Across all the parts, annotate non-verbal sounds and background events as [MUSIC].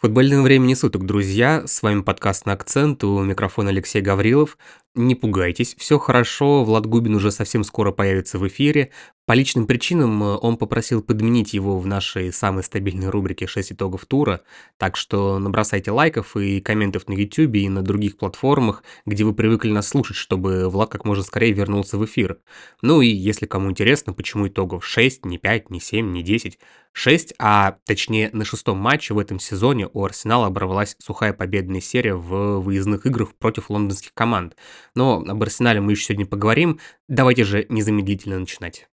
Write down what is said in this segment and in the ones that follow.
Футбольного времени суток, друзья. С вами подкаст «На акцент», у микрофона Алексей Гаврилов. Не пугайтесь, все хорошо, Влад Губин уже совсем скоро появится в эфире. По личным причинам э, он попросил подменить его в нашей самой стабильной рубрике «6 итогов тура», так что набросайте лайков и комментов на YouTube и на других платформах, где вы привыкли нас слушать, чтобы Влад как можно скорее вернулся в эфир. Ну и если кому интересно, почему итогов 6, не 5, не 7, не 10, 6, а точнее на шестом матче в этом сезоне у Арсенала оборвалась сухая победная серия в выездных играх против лондонских команд. Но об Арсенале мы еще сегодня поговорим. Давайте же незамедлительно начинать.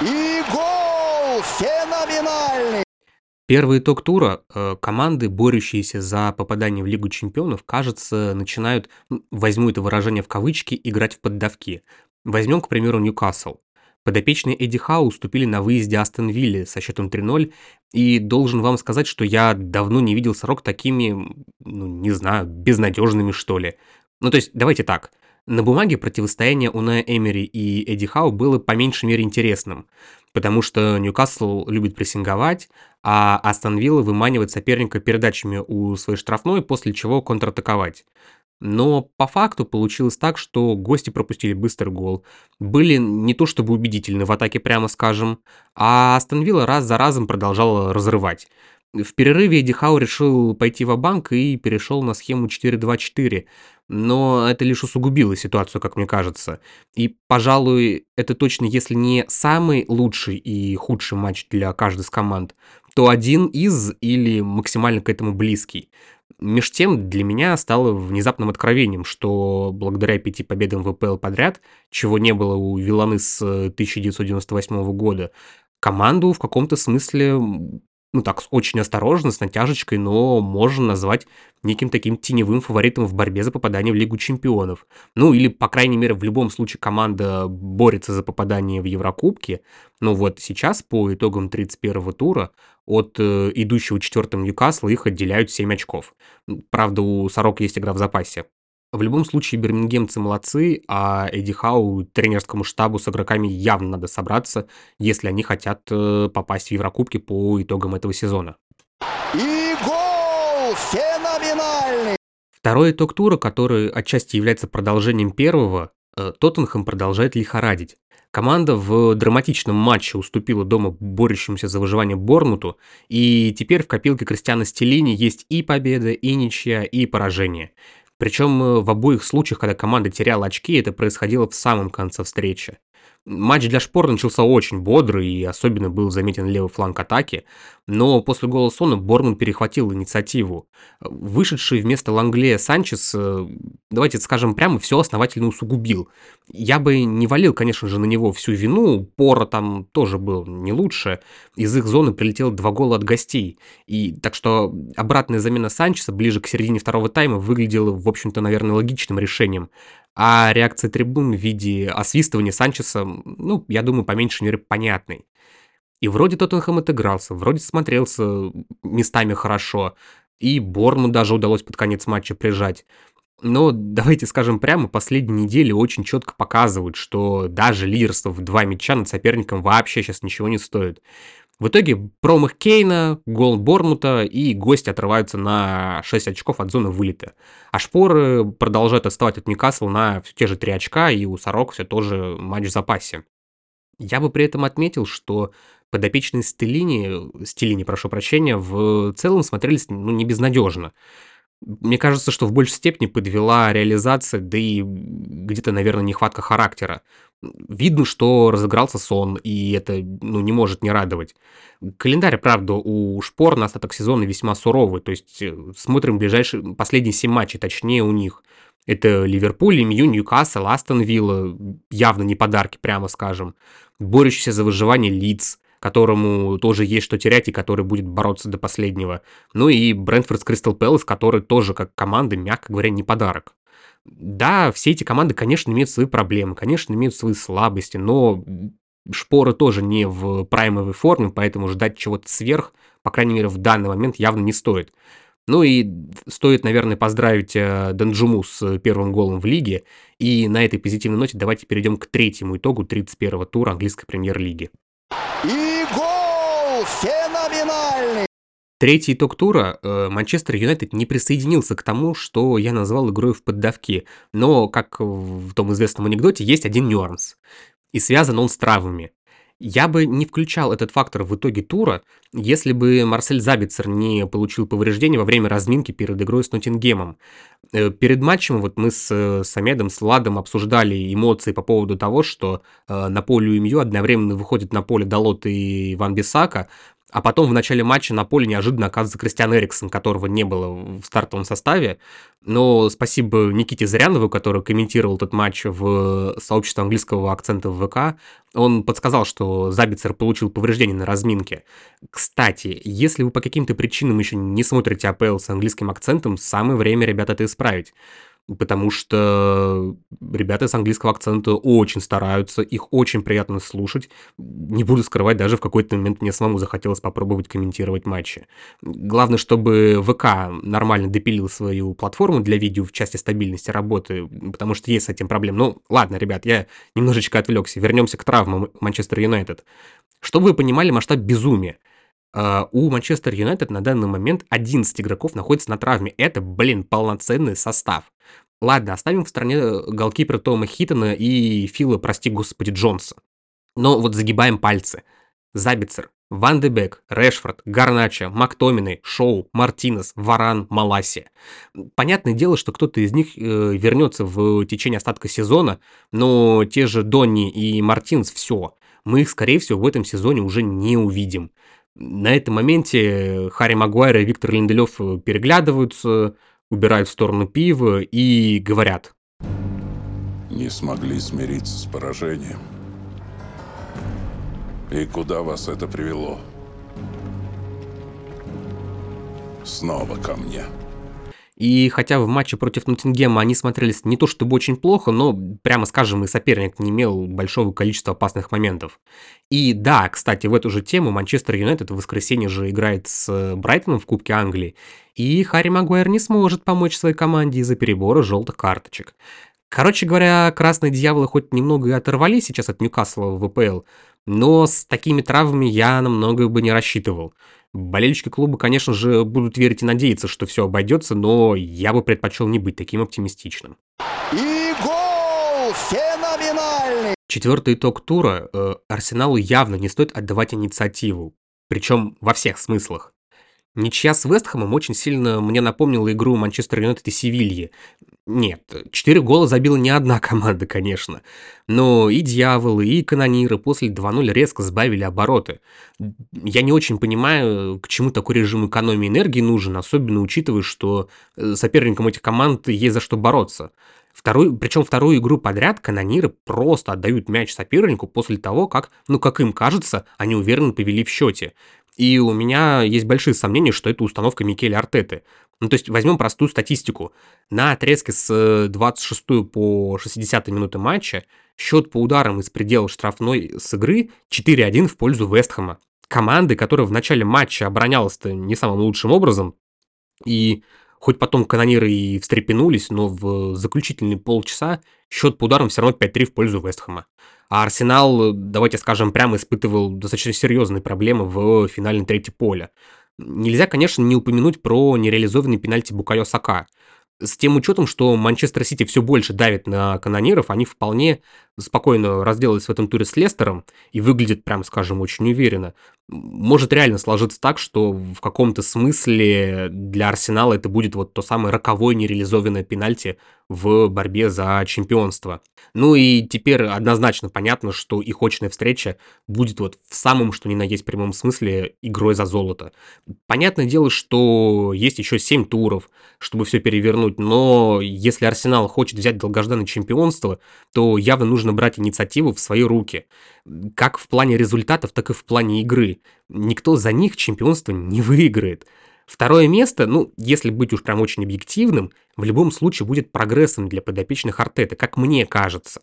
И гол! Феноменальный! Первый итог тура. Э, команды, борющиеся за попадание в Лигу чемпионов, кажется, начинают, возьму это выражение в кавычки, играть в поддавки. Возьмем, к примеру, Ньюкасл. Подопечные Эдди Хау уступили на выезде Астон Вилли со счетом 3-0, и должен вам сказать, что я давно не видел сорок такими, ну, не знаю, безнадежными, что ли. Ну, то есть, давайте так. На бумаге противостояние Уная Эмери и Эдди Хау было по меньшей мере интересным, потому что Ньюкасл любит прессинговать, а Астон Вилла выманивает соперника передачами у своей штрафной, после чего контратаковать. Но по факту получилось так, что гости пропустили быстрый гол. Были не то чтобы убедительны в атаке, прямо скажем, а Астон Вилла раз за разом продолжала разрывать. В перерыве Эдди Хау решил пойти в банк и перешел на схему 4-2-4, но это лишь усугубило ситуацию, как мне кажется. И, пожалуй, это точно, если не самый лучший и худший матч для каждой из команд, то один из или максимально к этому близкий. Меж тем, для меня стало внезапным откровением, что благодаря пяти победам ВПЛ подряд, чего не было у Виланы с 1998 года, команду в каком-то смысле ну так, очень осторожно, с натяжечкой, но можно назвать неким таким теневым фаворитом в борьбе за попадание в Лигу Чемпионов. Ну, или, по крайней мере, в любом случае команда борется за попадание в Еврокубки. Но вот сейчас, по итогам 31-го тура, от э, идущего четвертым Ньюкасла их отделяют 7 очков. Правда, у Сорок есть игра в запасе. В любом случае, бирмингемцы молодцы, а Эдди Хау тренерскому штабу с игроками явно надо собраться, если они хотят э, попасть в Еврокубки по итогам этого сезона. И гол! Феноменальный! Второй итог тура, который отчасти является продолжением первого, э, Тоттенхэм продолжает лихорадить. Команда в драматичном матче уступила дома борющемуся за выживание Борнуту, и теперь в копилке Кристиана Стеллини есть и победа, и ничья, и поражение. Причем э, в обоих случаях, когда команда теряла очки, это происходило в самом конце встречи. Матч для Шпор начался очень бодрый и особенно был заметен левый фланг атаки, но после гола Сона Борман перехватил инициативу. Вышедший вместо Ланглея Санчес, э, давайте скажем прямо, все основательно усугубил. Я бы не валил, конечно же, на него всю вину, Пора там тоже был не лучше, из их зоны прилетело два гола от гостей, и так что обратная замена Санчеса ближе к середине второго тайма выглядела, в общем-то, наверное, логичным решением. А реакция трибун в виде освистывания Санчеса, ну, я думаю, по меньшей мере понятной. И вроде Тоттенхэм отыгрался, вроде смотрелся местами хорошо, и Борну даже удалось под конец матча прижать. Но давайте скажем прямо, последние недели очень четко показывают, что даже лидерство в два мяча над соперником вообще сейчас ничего не стоит. В итоге промах Кейна, гол Борнута и гости отрываются на 6 очков от зоны вылета. А шпоры продолжают отставать от Ньюкасла на все те же 3 очка, и у Сорок все тоже матч в запасе. Я бы при этом отметил, что подопечные Стеллини, Стеллини, прошу прощения, в целом смотрелись ну, не безнадежно. Мне кажется, что в большей степени подвела реализация, да и где-то, наверное, нехватка характера. Видно, что разыгрался сон, и это ну, не может не радовать. Календарь, правда, у Шпор на остаток сезона весьма суровый, то есть э, смотрим ближайшие, последние 7 матчей, точнее у них. Это Ливерпуль, Мью, Ньюкасл, Астон Вилла, явно не подарки, прямо скажем. Борющийся за выживание Лидс, которому тоже есть что терять и который будет бороться до последнего. Ну и Брентфорд с Кристал Пэлас, который тоже как команда, мягко говоря, не подарок. Да, все эти команды, конечно, имеют свои проблемы, конечно, имеют свои слабости, но Шпора тоже не в праймовой форме, поэтому ждать чего-то сверх, по крайней мере, в данный момент явно не стоит. Ну и стоит, наверное, поздравить э, Данджуму с первым голом в лиге. И на этой позитивной ноте давайте перейдем к третьему итогу 31-го тура английской премьер-лиги. И гол! Феноменальный! Третий итог тура. э, Манчестер Юнайтед не присоединился к тому, что я назвал игрой в поддавки. Но, как в том известном анекдоте, есть один нюанс. И связан он с травмами. Я бы не включал этот фактор в итоге тура, если бы Марсель Забицер не получил повреждения во время разминки перед игрой с Ноттингемом. Э, Перед матчем вот мы с э, Самедом, с Ладом обсуждали эмоции по поводу того, что э, на поле УМЮ одновременно выходит на поле Далот и Ван Бисака, а потом в начале матча на поле неожиданно оказывается Кристиан Эриксон, которого не было в стартовом составе. Но спасибо Никите Зырянову, который комментировал этот матч в сообществе английского акцента в ВК. Он подсказал, что Забицер получил повреждение на разминке. Кстати, если вы по каким-то причинам еще не смотрите АПЛ с английским акцентом, самое время, ребята, это исправить. Потому что ребята с английского акцента очень стараются, их очень приятно слушать. Не буду скрывать, даже в какой-то момент мне самому захотелось попробовать комментировать матчи. Главное, чтобы ВК нормально допилил свою платформу для видео в части стабильности работы, потому что есть с этим проблем. Ну, ладно, ребят, я немножечко отвлекся. Вернемся к травмам Манчестер Юнайтед. Чтобы вы понимали масштаб безумия. А, У Манчестер Юнайтед на данный момент 11 игроков находится на травме. Это, блин, полноценный состав. Ладно, оставим в стороне э, голкипера Тома Хиттона и Фила, прости господи, Джонса. Но вот загибаем пальцы. Забицер, Ван де Решфорд, Гарнача, Мактоминой, Шоу, Мартинес, Варан, Маласи. Понятное дело, что кто-то из них э, вернется в течение остатка сезона, но те же Донни и Мартинес все. Мы их, скорее всего, в этом сезоне уже не увидим. На этом моменте Харри Магуайр и Виктор Линделев переглядываются, убирают в сторону пива и говорят. Не смогли смириться с поражением. И куда вас это привело? Снова ко мне. И хотя в матче против Ноттингема они смотрелись не то чтобы очень плохо, но, прямо скажем, и соперник не имел большого количества опасных моментов. И да, кстати, в эту же тему Манчестер Юнайтед в воскресенье же играет с Брайтоном в Кубке Англии, и Харри Магуайр не сможет помочь своей команде из-за перебора желтых карточек. Короче говоря, красные дьяволы хоть немного и оторвались сейчас от Ньюкасла в ВПЛ, но с такими травмами я намного бы не рассчитывал. Болельщики клуба, конечно же, будут верить и надеяться, что все обойдется, но я бы предпочел не быть таким оптимистичным. И гол феноменальный. Четвертый итог тура. Э, Арсеналу явно не стоит отдавать инициативу. Причем во всех смыслах. Ничья с Вестхэмом очень сильно мне напомнила игру Манчестер Юнайтед и Севильи. Нет, четыре гола забила не одна [LAUGHS] команда, конечно. Но и Дьяволы, и Канониры после 2-0 резко сбавили обороты. Я не очень понимаю, к чему такой режим экономии энергии нужен, особенно учитывая, что э, соперникам этих команд есть за что бороться. Вторую, причем вторую игру подряд канониры просто отдают мяч сопернику после того, как, ну как им кажется, они уверенно повели в счете. И у меня есть большие сомнения, что это установка Микеля Артеты. Ну, то есть возьмем простую статистику. На отрезке с 26 по 60 минуты матча счет по ударам из пределов штрафной с игры 4-1 в пользу Вестхэма. Команды, которая в начале матча оборонялась-то не самым лучшим образом, и хоть потом канониры и встрепенулись, но в заключительные полчаса счет по ударам все равно 5-3 в пользу Вестхэма. А Арсенал, давайте скажем прямо, испытывал достаточно серьезные проблемы в финальной трети поля. Нельзя, конечно, не упомянуть про нереализованный пенальти Букайо Сака. С тем учетом, что Манчестер Сити все больше давит на канониров, они вполне спокойно разделались в этом туре с Лестером и выглядят, прям скажем, очень уверенно. Может реально сложиться так, что в каком-то смысле для Арсенала это будет вот то самое роковое нереализованное пенальти в борьбе за чемпионство. Ну и теперь однозначно понятно, что их очная встреча будет вот в самом, что ни на есть прямом смысле, игрой за золото. Понятное дело, что есть еще 7 туров, чтобы все перевернуть, но если Арсенал хочет взять долгожданное чемпионство, то явно нужно брать инициативу в свои руки. Как в плане результатов, так и в плане игры. Никто за них чемпионство не выиграет. Второе место, ну, если быть уж прям очень объективным, в любом случае будет прогрессом для подопечных Артета, как мне кажется.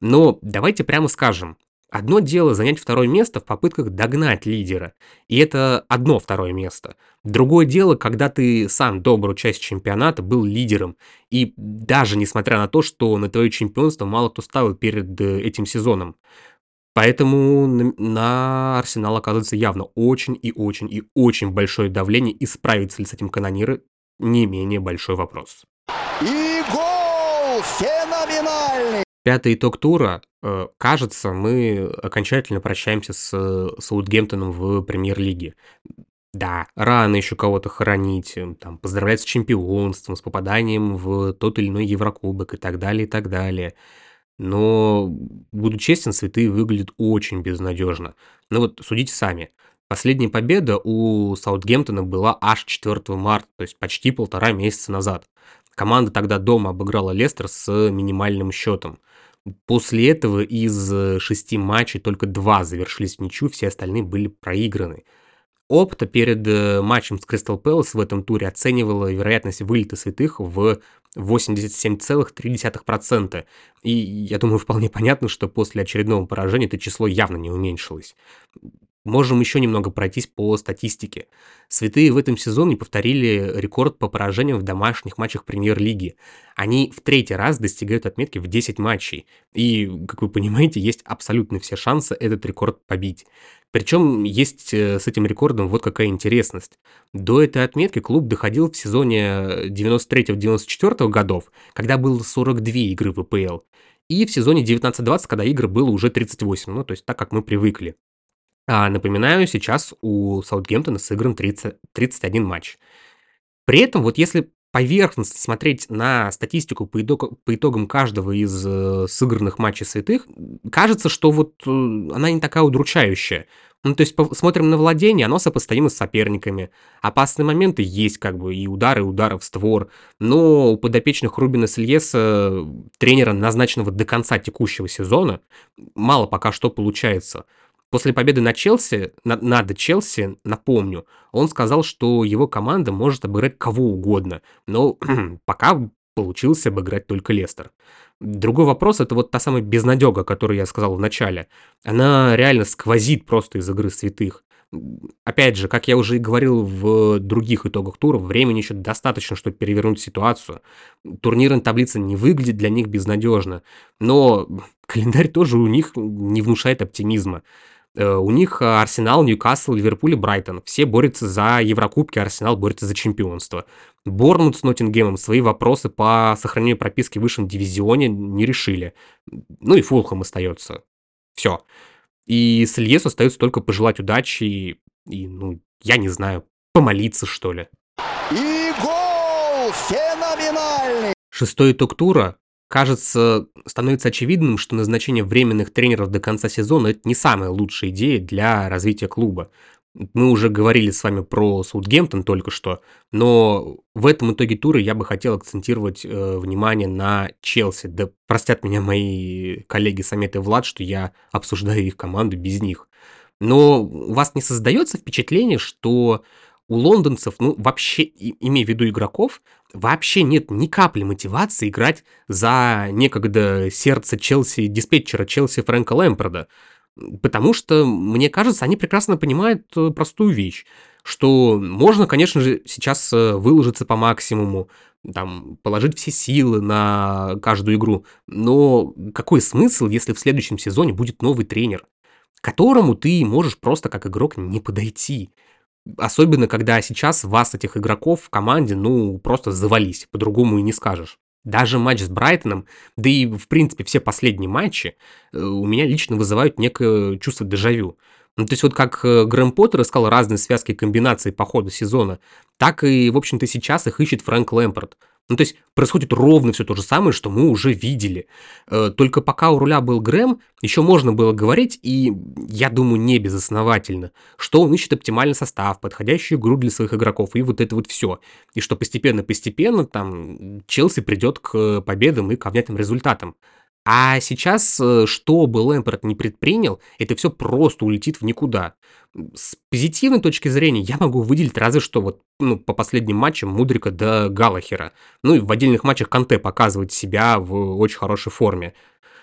Но давайте прямо скажем, Одно дело занять второе место в попытках догнать лидера, и это одно второе место. Другое дело, когда ты сам добрую часть чемпионата был лидером, и даже несмотря на то, что на твое чемпионство мало кто ставил перед э, этим сезоном. Поэтому на, на Арсенал оказывается явно очень и очень и очень большое давление, и справится ли с этим канониры, не менее большой вопрос. И гол! Феноменальный! Пятый итог тура. Э, кажется, мы окончательно прощаемся с э, Саутгемптоном в премьер-лиге. Да, рано еще кого-то хоронить, э, там, поздравлять с чемпионством, с попаданием в тот или иной Еврокубок и так далее, и так далее. Но, буду честен, святые выглядят очень безнадежно. Ну вот, судите сами. Последняя победа у Саутгемптона была аж 4 марта, то есть почти полтора месяца назад. Команда тогда дома обыграла Лестер с минимальным счетом. После этого из шести матчей только два завершились в ничью, все остальные были проиграны. Опта перед э, матчем с Кристал Пэлас в этом туре оценивала вероятность вылета святых в 87,3%. И я думаю, вполне понятно, что после очередного поражения это число явно не уменьшилось. Можем еще немного пройтись по статистике. Святые в этом сезоне повторили рекорд по поражениям в домашних матчах премьер-лиги. Они в третий раз достигают отметки в 10 матчей. И, как вы понимаете, есть абсолютно все шансы этот рекорд побить. Причем есть э, с этим рекордом вот какая интересность. До этой отметки клуб доходил в сезоне 93-94 годов, когда было 42 игры в ВПЛ. И в сезоне 19-20, когда игр было уже 38, ну то есть так, как мы привыкли. А, напоминаю, сейчас у Саутгемптона сыгран 30, 31 матч. При этом, вот если поверхностно смотреть на статистику по, итог, по итогам каждого из э, сыгранных матчей святых, кажется, что вот э, она не такая удручающая. Ну, то есть по, смотрим на владение, оно сопоставимо с соперниками. Опасные моменты есть, как бы, и удары, и удары в створ. Но у подопечных Рубина Сильеса, тренера, назначенного до конца текущего сезона, мало пока что получается. После победы на Челси, на, над Челси, напомню, он сказал, что его команда может обыграть кого угодно, но [CLEARS THROAT] пока получилось обыграть только Лестер. Другой вопрос, это вот та самая безнадега, которую я сказал в начале. Она реально сквозит просто из игры святых. Опять же, как я уже и говорил в других итогах тура, времени еще достаточно, чтобы перевернуть ситуацию. Турнирная таблица не выглядит для них безнадежно, но [CLEARS THROAT] календарь тоже у них не внушает оптимизма. Э, у них Арсенал, Ньюкасл, Ливерпуль и Брайтон. Все борются за Еврокубки, Арсенал борется за чемпионство. Борнут с Ноттингемом свои вопросы по сохранению прописки в высшем дивизионе не решили. Ну и Фулхэм остается. Все. И с Ильесу остается только пожелать удачи и, и, ну, я не знаю, помолиться, что ли. И гол! Феноменальный! Шестой итог тура Кажется, становится очевидным, что назначение временных тренеров до конца сезона – это не самая лучшая идея для развития клуба. Мы уже говорили с вами про Саутгемптон только что, но в этом итоге тура я бы хотел акцентировать э, внимание на Челси. Да простят меня мои коллеги Самет и Влад, что я обсуждаю их команду без них. Но у вас не создается впечатление, что у лондонцев, ну, вообще, имея в виду игроков, вообще нет ни капли мотивации играть за некогда сердце Челси, диспетчера Челси Фрэнка Лэмпорда. Потому что, мне кажется, они прекрасно понимают э, простую вещь, что можно, конечно же, сейчас э, выложиться по максимуму, там, положить все силы на каждую игру, но какой смысл, если в следующем сезоне будет новый тренер, которому ты можешь просто как игрок не подойти? Особенно, когда сейчас вас, этих игроков в команде, ну, просто завались, по-другому и не скажешь. Даже матч с Брайтоном, да и, в принципе, все последние матчи э, у меня лично вызывают некое чувство дежавю. Ну, то есть вот как э, Грэм Поттер искал разные связки и комбинации по ходу сезона, так и, в общем-то, сейчас их ищет Фрэнк Лэмпорт. Ну, то есть происходит ровно все то же самое, что мы уже видели. Э, только пока у руля был Грэм, еще можно было говорить, и я думаю, не безосновательно, что он ищет оптимальный состав, подходящую игру для своих игроков, и вот это вот все. И что постепенно-постепенно там Челси придет к победам и к внятным результатам. А сейчас, э, что бы Лэмпорт не предпринял, это все просто улетит в никуда. С позитивной точки зрения я могу выделить разве что вот ну, по последним матчам Мудрика до Галахера. Ну и в отдельных матчах Канте показывает себя в очень хорошей форме.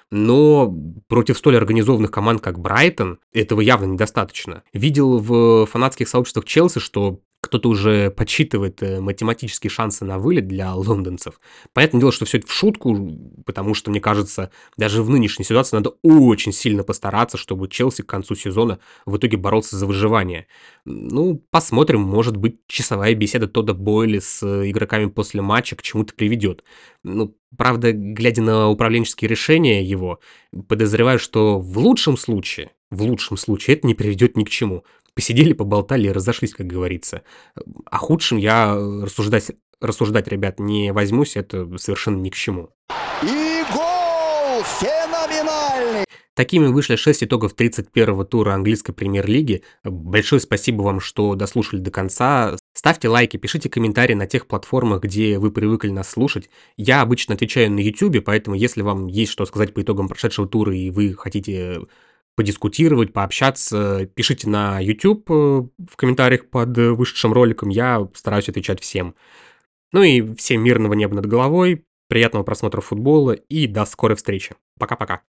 Но против столь организованных команд, как Брайтон, этого явно недостаточно. Видел в фанатских сообществах Челси, что кто-то уже подсчитывает э, математические шансы на вылет для лондонцев. Понятное дело, что все это в шутку, потому что, мне кажется, даже в нынешней ситуации надо очень сильно постараться, чтобы Челси к концу сезона в итоге боролся за выживание. Ну, посмотрим, может быть, часовая беседа Тода Бойли с э, игроками после матча к чему-то приведет. Ну, правда, глядя на управленческие решения его, подозреваю, что в лучшем случае, в лучшем случае это не приведет ни к чему посидели, поболтали и разошлись, как говорится. О худшем я рассуждать, рассуждать, ребят, не возьмусь, это совершенно ни к чему. И гол феноменальный! Такими вышли 6 итогов 31-го тура английской премьер-лиги. Большое спасибо вам, что дослушали до конца. Ставьте лайки, пишите комментарии на тех платформах, где вы привыкли нас слушать. Я обычно отвечаю на YouTube, поэтому если вам есть что сказать по итогам прошедшего тура и вы хотите подискутировать, пообщаться, пишите на YouTube э, в комментариях под вышедшим роликом, я стараюсь отвечать всем. Ну и всем мирного неба над головой, приятного просмотра футбола и до скорой встречи. Пока-пока.